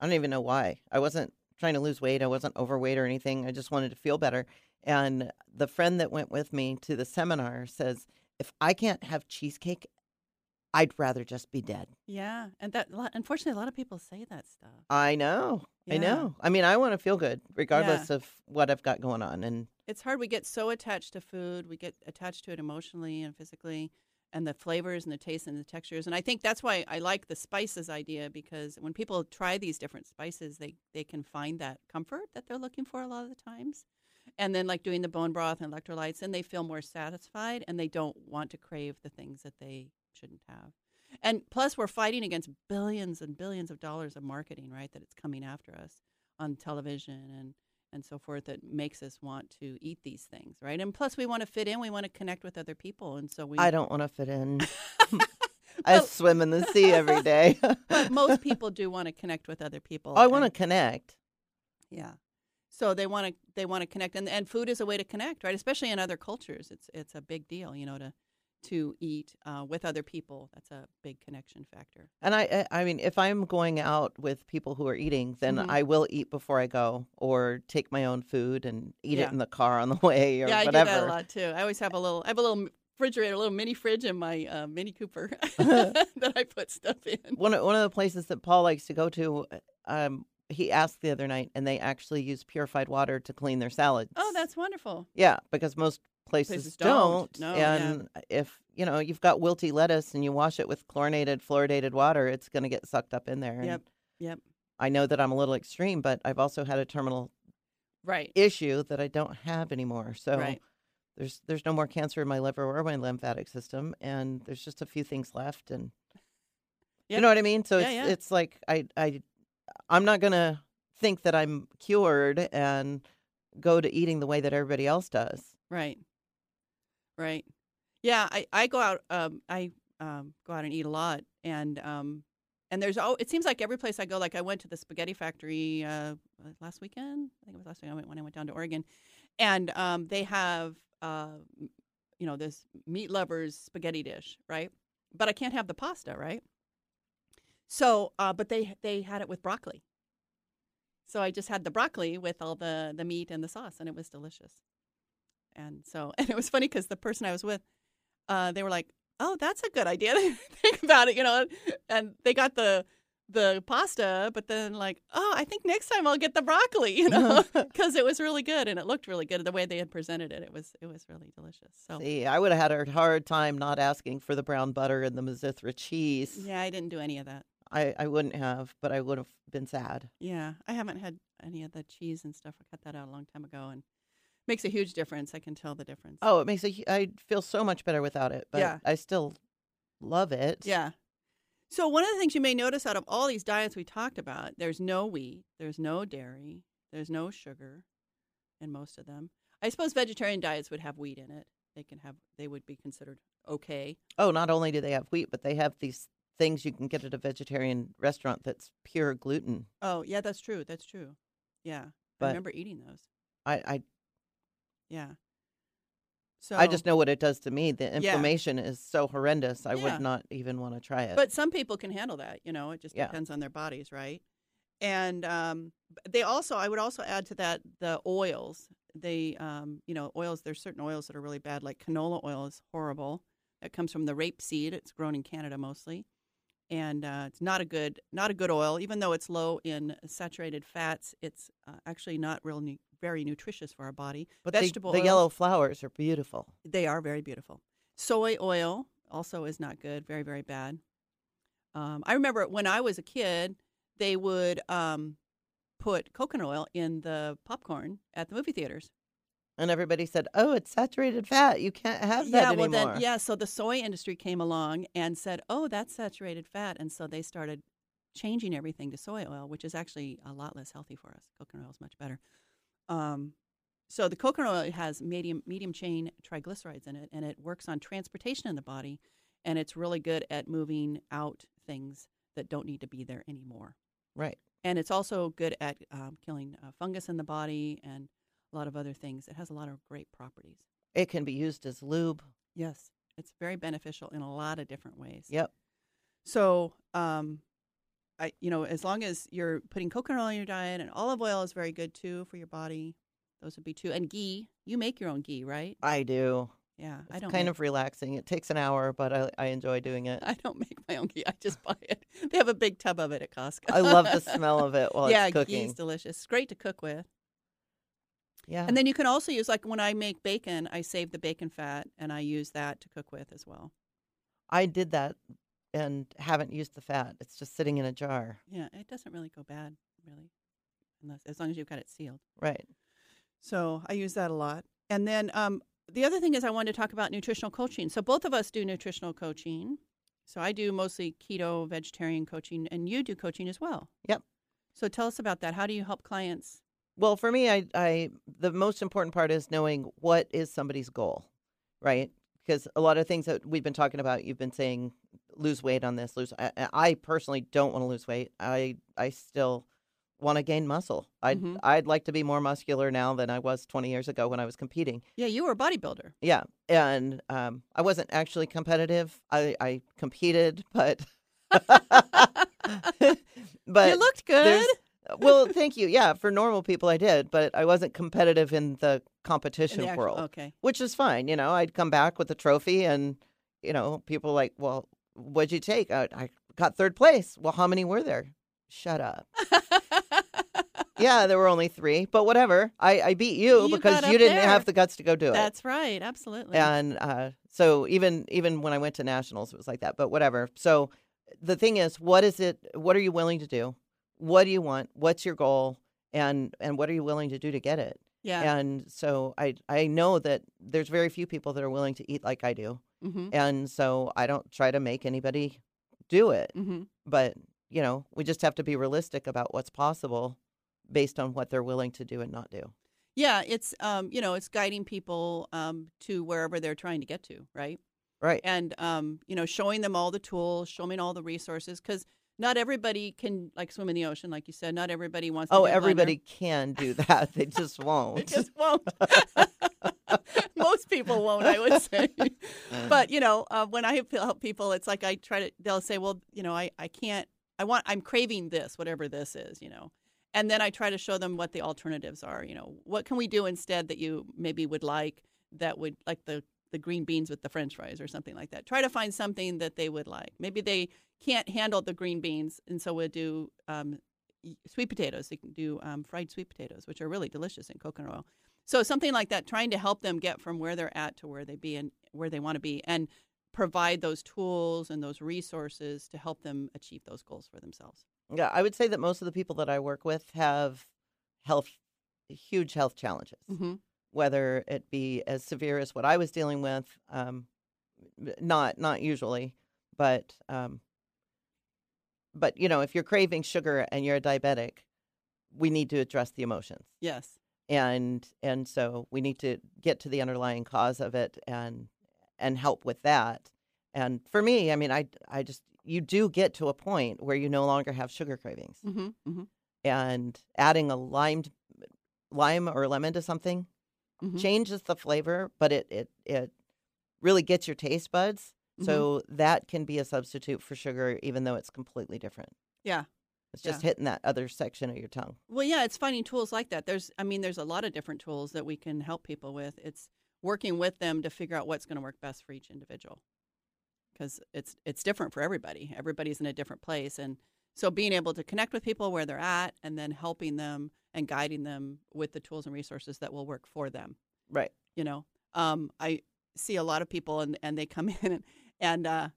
I don't even know why. I wasn't trying to lose weight. I wasn't overweight or anything. I just wanted to feel better. And the friend that went with me to the seminar says, if I can't have cheesecake, I'd rather just be dead. Yeah. And that, unfortunately, a lot of people say that stuff. I know. Yeah. I know. I mean, I want to feel good regardless of what I've got going on. And it's hard. We get so attached to food, we get attached to it emotionally and physically, and the flavors and the tastes and the textures. And I think that's why I like the spices idea because when people try these different spices, they, they can find that comfort that they're looking for a lot of the times. And then, like doing the bone broth and electrolytes, and they feel more satisfied and they don't want to crave the things that they shouldn't have. And plus, we're fighting against billions and billions of dollars of marketing, right? That it's coming after us on television and and so forth that makes us want to eat these things, right? And plus, we want to fit in. We want to connect with other people, and so we. I don't want to fit in. I swim in the sea every day. but most people do want to connect with other people. I want to connect. Yeah. So they want to they want to connect, and and food is a way to connect, right? Especially in other cultures, it's it's a big deal, you know, to to eat uh, with other people. That's a big connection factor. And I, I mean, if I'm going out with people who are eating, then Mhm. I will eat before I go, or take my own food and eat Yeah. it in the car on the way, or yeah, I whatever. do that a lot too. I always have a little I have a little refrigerator, a little mini fridge in my uh, Mini Cooper that I put stuff in. One of, one of the places that Paul likes to go to, um, he asked the other night, and they actually use purified water to clean their salads. Oh, that's wonderful. yeah, because most places, Places don't. don't. No, yeah. and if you know you've got wilty lettuce and you wash it with chlorinated, fluoridated water, it's going to get sucked up in there. and Yep. Yep. I know that I'm a little extreme, but I've also had a terminal Right. issue that I don't have anymore. So Right. there's there's no more cancer in my liver or my lymphatic system, and there's just a few things left, and you know what I mean. So Yeah, it's yeah. it's like I I I'm not gonna think that I'm cured and go to eating the way that everybody else does. Right. Right. Yeah, I, I go out um I um go out and eat a lot and um and there's oh it seems like every place I go like I went to the spaghetti factory uh last weekend. I think it was last week I went when I went down to Oregon. And um they have uh you know this meat lovers spaghetti dish, right? But I can't have the pasta, right? So, uh but they they had it with broccoli. So I just had the broccoli with all the the meat and the sauce and it was delicious. And so, and it was funny because the person I was with, uh, they were like, "Oh, that's a good idea." Think about it, you know. And they got the the pasta, but then like, "Oh, I think next time I'll get the broccoli," you know, because it was really good and it looked really good the way they had presented it. It was it was really delicious. So See, I would have had a hard time not asking for the brown butter and the Mizithra cheese. yeah, I didn't do any of that. I, I wouldn't have, but I would have been sad. Yeah, I haven't had any of the cheese and stuff. I cut that out a long time ago, and Makes a huge difference. I can tell the difference. Oh, it makes a. I feel so much better without it, but Yeah. I still love it. Yeah. So one of the things you may notice out of all these diets we talked about, there's no wheat, there's no dairy, there's no sugar in most of them. I suppose vegetarian diets would have wheat in it. They can have they would be considered okay. Oh, not only do they have wheat, but they have these things you can get at a vegetarian restaurant that's pure gluten. Oh, yeah, that's true. That's true. Yeah. I remember eating those. I, I, Yeah. So I just know what it does to me. The inflammation is so horrendous. I Yeah. would not even want to try it. But some people can handle that, you know, it just Yeah. depends on their bodies, right? And um, they also, I would also add to that the oils. They, um, you know, oils, there's certain oils that are really bad, like canola oil is horrible. It comes from the rape seed. It's grown in Canada mostly. And uh, it's not a good, not a good oil. Even though it's low in saturated fats, it's uh, actually not real nu- very nutritious for our body. But the, Vegetable the oils- yellow flowers are beautiful. they are very beautiful. Soy oil also is not good, very, very bad. Um, I remember when I was a kid, they would um, put coconut oil in the popcorn at the movie theaters. And everybody said, "Oh, it's saturated fat. You can't have that yeah, anymore." well then, yeah. So the soy industry came along and said, "Oh, that's saturated fat," and so they started changing everything to soy oil, which is actually a lot less healthy for us. Coconut oil is much better. Um, so the coconut oil has medium medium chain triglycerides in it, and it works on transportation in the body, and it's really good at moving out things that don't need to be there anymore. Right. And it's also good at um, killing uh, fungus in the body and a lot of other things. It has a lot of great properties. It can be used as lube. Yes, it's very beneficial in a lot of different ways. Yep. So, um, I you know, as long as you're putting coconut oil in your diet, and olive oil is very good too for your body. Those would be two. And ghee, you make your own ghee, right? I do. Yeah, It's I don't kind make, of relaxing. It takes an hour, but I, I enjoy doing it. I don't make my own ghee. I just buy it. They have a big tub of it at Costco. I love the smell of it while yeah, it's cooking. Yeah, ghee's delicious. It's great to cook with. yeah. And then you can also use like when I make bacon, I save the bacon fat and I use that to cook with as well. I did that and haven't used the fat. It's just sitting in a jar. Yeah, it doesn't really go bad, really, unless as long as you've got it sealed. Right. So I use that a lot. And then um, the other thing is I wanted to talk about nutritional coaching. So both of us do nutritional coaching. So I do mostly keto, vegetarian coaching, and you do coaching as well. Yep. So tell us about that. How do you help clients? Well, for me, I, I the most important part is knowing what is somebody's goal, right? Because a lot of things that we've been talking about, you've been saying lose weight on this. Lose. I, I personally don't want to lose weight. I I still want to gain muscle. I'd Mhm. I'd like to be more muscular now than I was 20 years ago when I was competing. Yeah, you were a bodybuilder. Yeah, and um, I wasn't actually competitive. I I competed, but but you looked there's- good. Well, thank you. Yeah, for normal people, I did, but I wasn't competitive in the In competition the actual- world, Okay. which is fine. You know, I'd come back with a trophy, and you know, people were like, "Well, what'd you take?" I, I got third place. Well, how many were there? Shut up. yeah, there were only three, but whatever. I, I beat you, You because you didn't there. have the guts to go do it. That's right. Absolutely. And uh, so even even when I went to nationals, it was like that. But whatever. So the thing is, what is it? What are you willing to do? What do you want? What's your goal? And and what are you willing to do to get it? yeah. And so I I know that there's very few people that are willing to eat like I do, mm-hmm. and so I don't try to make anybody do it. Mm-hmm. But you know, we just have to be realistic about what's possible based on what they're willing to do and not do. Yeah, it's um, you know, it's guiding people um, to wherever they're trying to get to, right? Right. And um, you know, showing them all the tools, showing all the resources, because not everybody can like swim in the ocean, like you said. Not everybody wants. to Oh, everybody can do that. They just won't. They just won't. Most people won't, I would say. but you know, uh, when I help people, it's like I try to. They'll say, "Well, you know, I I can't. I want. I'm craving this, whatever this is, you know." And then I try to show them what the alternatives are. You know, what can we do instead that you maybe would like that would like the the green beans with the French fries or something like that. Try to find something that they would like. Maybe they can't handle the green beans, and so we'll do um, sweet potatoes. They can do um, fried sweet potatoes, which are really delicious in coconut oil. So something like that, trying to help them get from where they're at to where they be and where they want to be, and provide those tools and those resources to help them achieve those goals for themselves. Yeah, I would say that most of the people that I work with have health, huge health challenges. Mm-hmm. Whether it be as severe as what I was dealing with. Um, not not usually, but um, but you know, if you're craving sugar and you're a diabetic, we need to address the emotions Yes. and and so we need to get to the underlying cause of it and and help with that and for me i mean i i just you do get to a point where you no longer have sugar cravings Mm-hmm. Mm-hmm. and adding a lime lime or lemon to something Mhm. changes the flavor but it it it really gets your taste buds Mm-hmm. so that can be a substitute for sugar even though it's completely different Yeah. it's just Yeah. hitting that other section of your tongue Well, yeah, it's finding tools like that. There's, I mean, there's a lot of different tools that we can help people with. It's working with them to figure out what's going to work best for each individual, because it's it's different for everybody. Everybody's in a different place, and so being able to connect with people where they're at, and then helping them and guiding them with the tools and resources that will work for them. right You know, um, I see a lot of people, and and they come in and, and uh,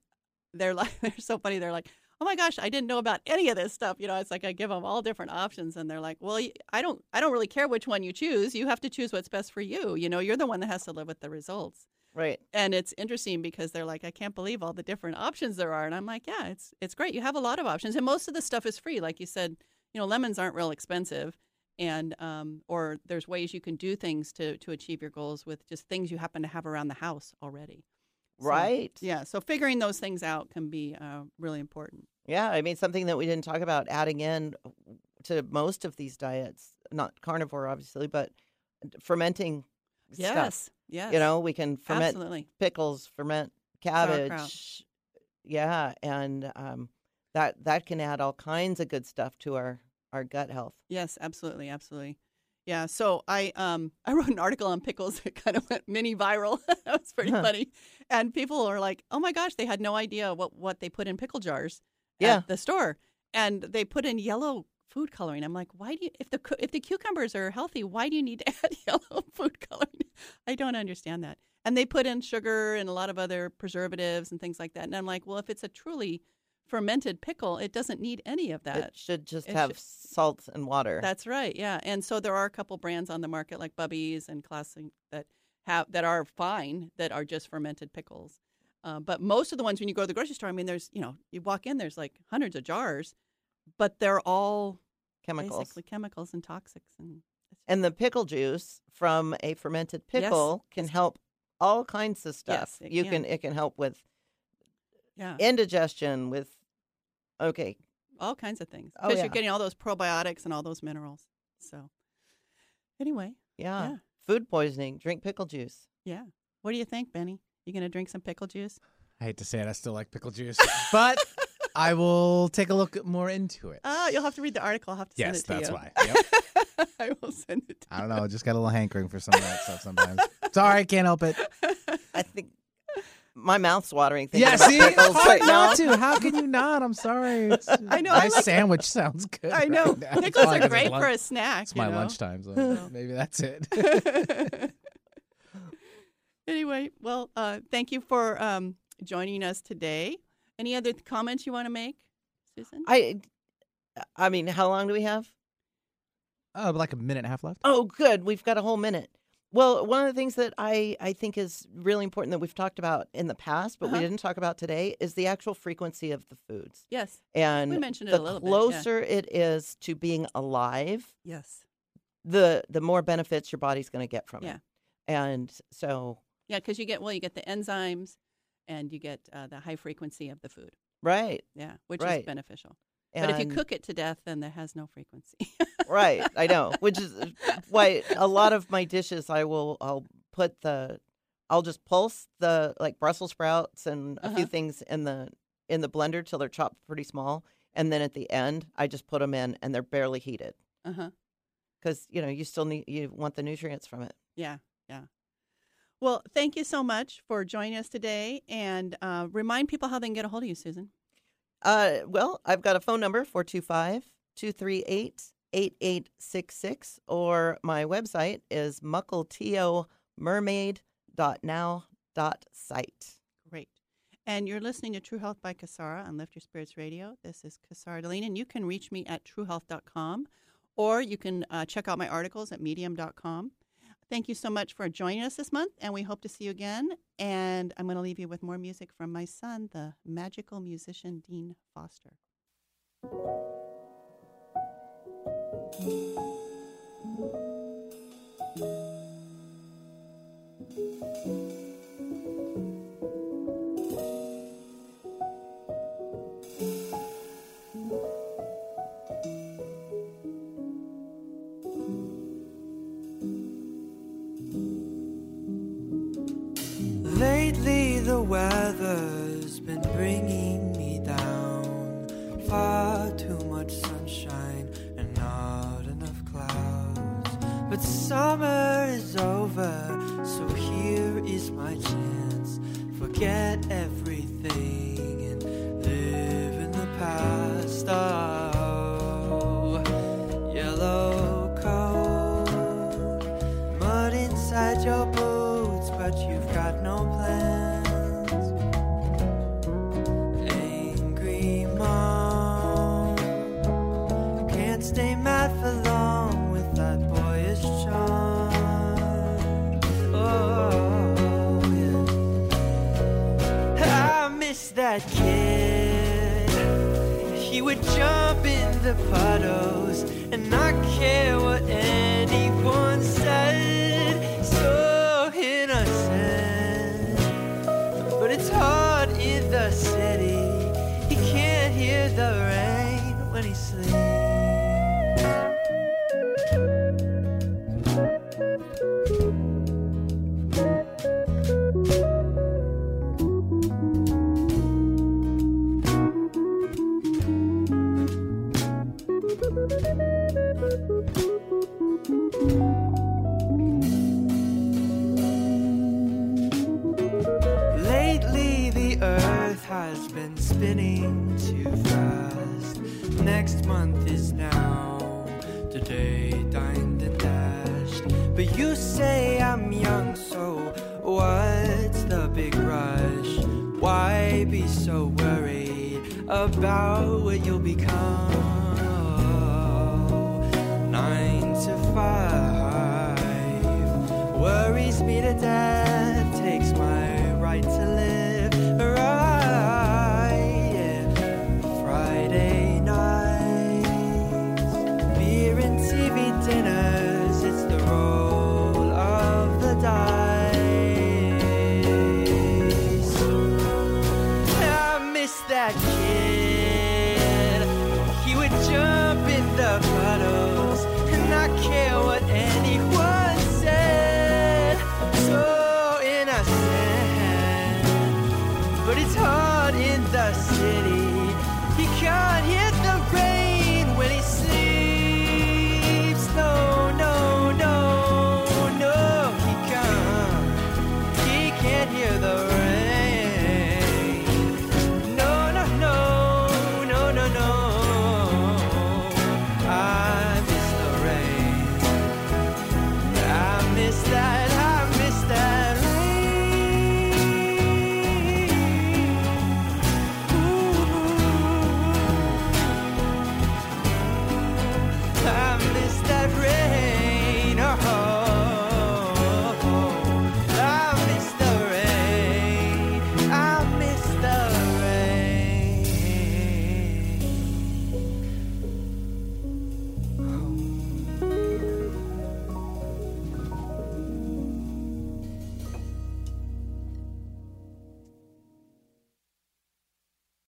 they're like they're so funny. They're like, "Oh my gosh, I didn't know about any of this stuff." You know, it's like I give them all different options, and they're like, "Well, I don't, I don't really care which one you choose. You have to choose what's best for you. You know, you're the one that has to live with the results." right And it's interesting because they're like, "I can't believe all the different options there are," and I'm like, "Yeah, it's it's great. You have a lot of options, and most of the stuff is free. Like you said, you know, lemons aren't real expensive." And um, or there's ways you can do things to to achieve your goals with just things you happen to have around the house already. So, right yeah. So figuring those things out can be uh, really important. Yeah, I mean something that we didn't talk about adding in to most of these diets, not carnivore obviously, but fermenting stuff. Yes. Yes. You know, we can ferment Absolutely. pickles, ferment Sauerkraut. cabbage. Yeah, and um, that that can add all kinds of good stuff to our our gut health. Yes. Absolutely. Absolutely. Yeah. So I um I wrote an article on pickles that kind of went mini viral. that was pretty Huh. funny, and people are like, "Oh my gosh!" They had no idea what what they put in pickle jars Yeah. at the store, and they put in yellow food coloring. I'm like, why do you if the if the cucumbers are healthy, why do you need to add yellow food coloring? I don't understand that. And they put in sugar and a lot of other preservatives and things like that. And I'm like, well, if it's a truly fermented pickle, it doesn't need any of that. it should just it have should- salt and water. That's right. Yeah. And so there are a couple brands on the market like Bubby's and Classic that have that are fine that are just fermented pickles. Uh, but most of the ones when you go to the grocery store, I mean, there's you know you walk in, there's like hundreds of jars, but they're all chemicals. basically chemicals and toxics and And the pickle juice from a fermented Yes, pickle can help all kinds of stuff. it you can. can it can help with yeah, indigestion with okay all kinds of things Oh, because yeah. you're getting all those probiotics and all those minerals. So anyway, yeah. Yeah. food poisoning drink pickle juice yeah. What do you think, Benny? You gonna drink some pickle juice? I hate to say it, I still like pickle juice, but I will take a look more into it. Oh, you'll have to read the article. I'll have to yes, send it to that's why. Yep. I will send it. To I don't know. I just got a little hankering for some of that stuff sometimes. Sorry, can't help it. i think my mouth's watering thinking Yeah, see, pickles hard right now not to. How can you not? I'm sorry. It's, I know, My I like- sandwich sounds good. I know right now. Pickles probably are 'cause great it's for a snack. It's you my know? lunchtime, so maybe that's it. anyway, well, uh, thank you for um, joining us today. Any other comments you want to make, Susan? i i mean how long do we have oh, like a minute and a half left. Oh, good. We've got a whole minute. Well, one of the things that I, I think is really important that we've talked about in the past, but we Uh-huh. didn't talk about today, is the actual frequency of the foods. yes. And We mentioned it the a little bit, yeah. closer it is to being alive, Yes. the the more benefits your body's going to get from Yeah. it. And so, Yeah, because you get well, you get the enzymes, and you get uh, the high frequency of the food. right. Yeah, which is beneficial. And, but if you cook it to death, then that has no frequency. right, I know, which is why a lot of my dishes I will I'll put the I'll just pulse the like Brussels sprouts and a few Uh-huh. things in the in the blender till they're chopped pretty small, and then at the end I just put them in and they're barely heated uh huh. because you know you still need you want the nutrients from it. Yeah, yeah. Well, thank you so much for joining us today, and uh, remind people how they can get a hold of you, Susan. Uh, well, I've got a phone number 425 238 8866, or my website is muckleto.mermaid.now.site. Great. And you're listening to True Health by Kasara on Lift Your Spirits Radio. This is Kasara and you can reach me at truhealth.com or you can uh, check out my articles at medium.com. Thank you so much for joining us this month, and we hope to see you again. And I'm going to leave you with more music from my son, the magical musician Dean Foster. But summer is over, so here is my chance. Forget everything. the part about what you'll become. Nine to five worries me to death.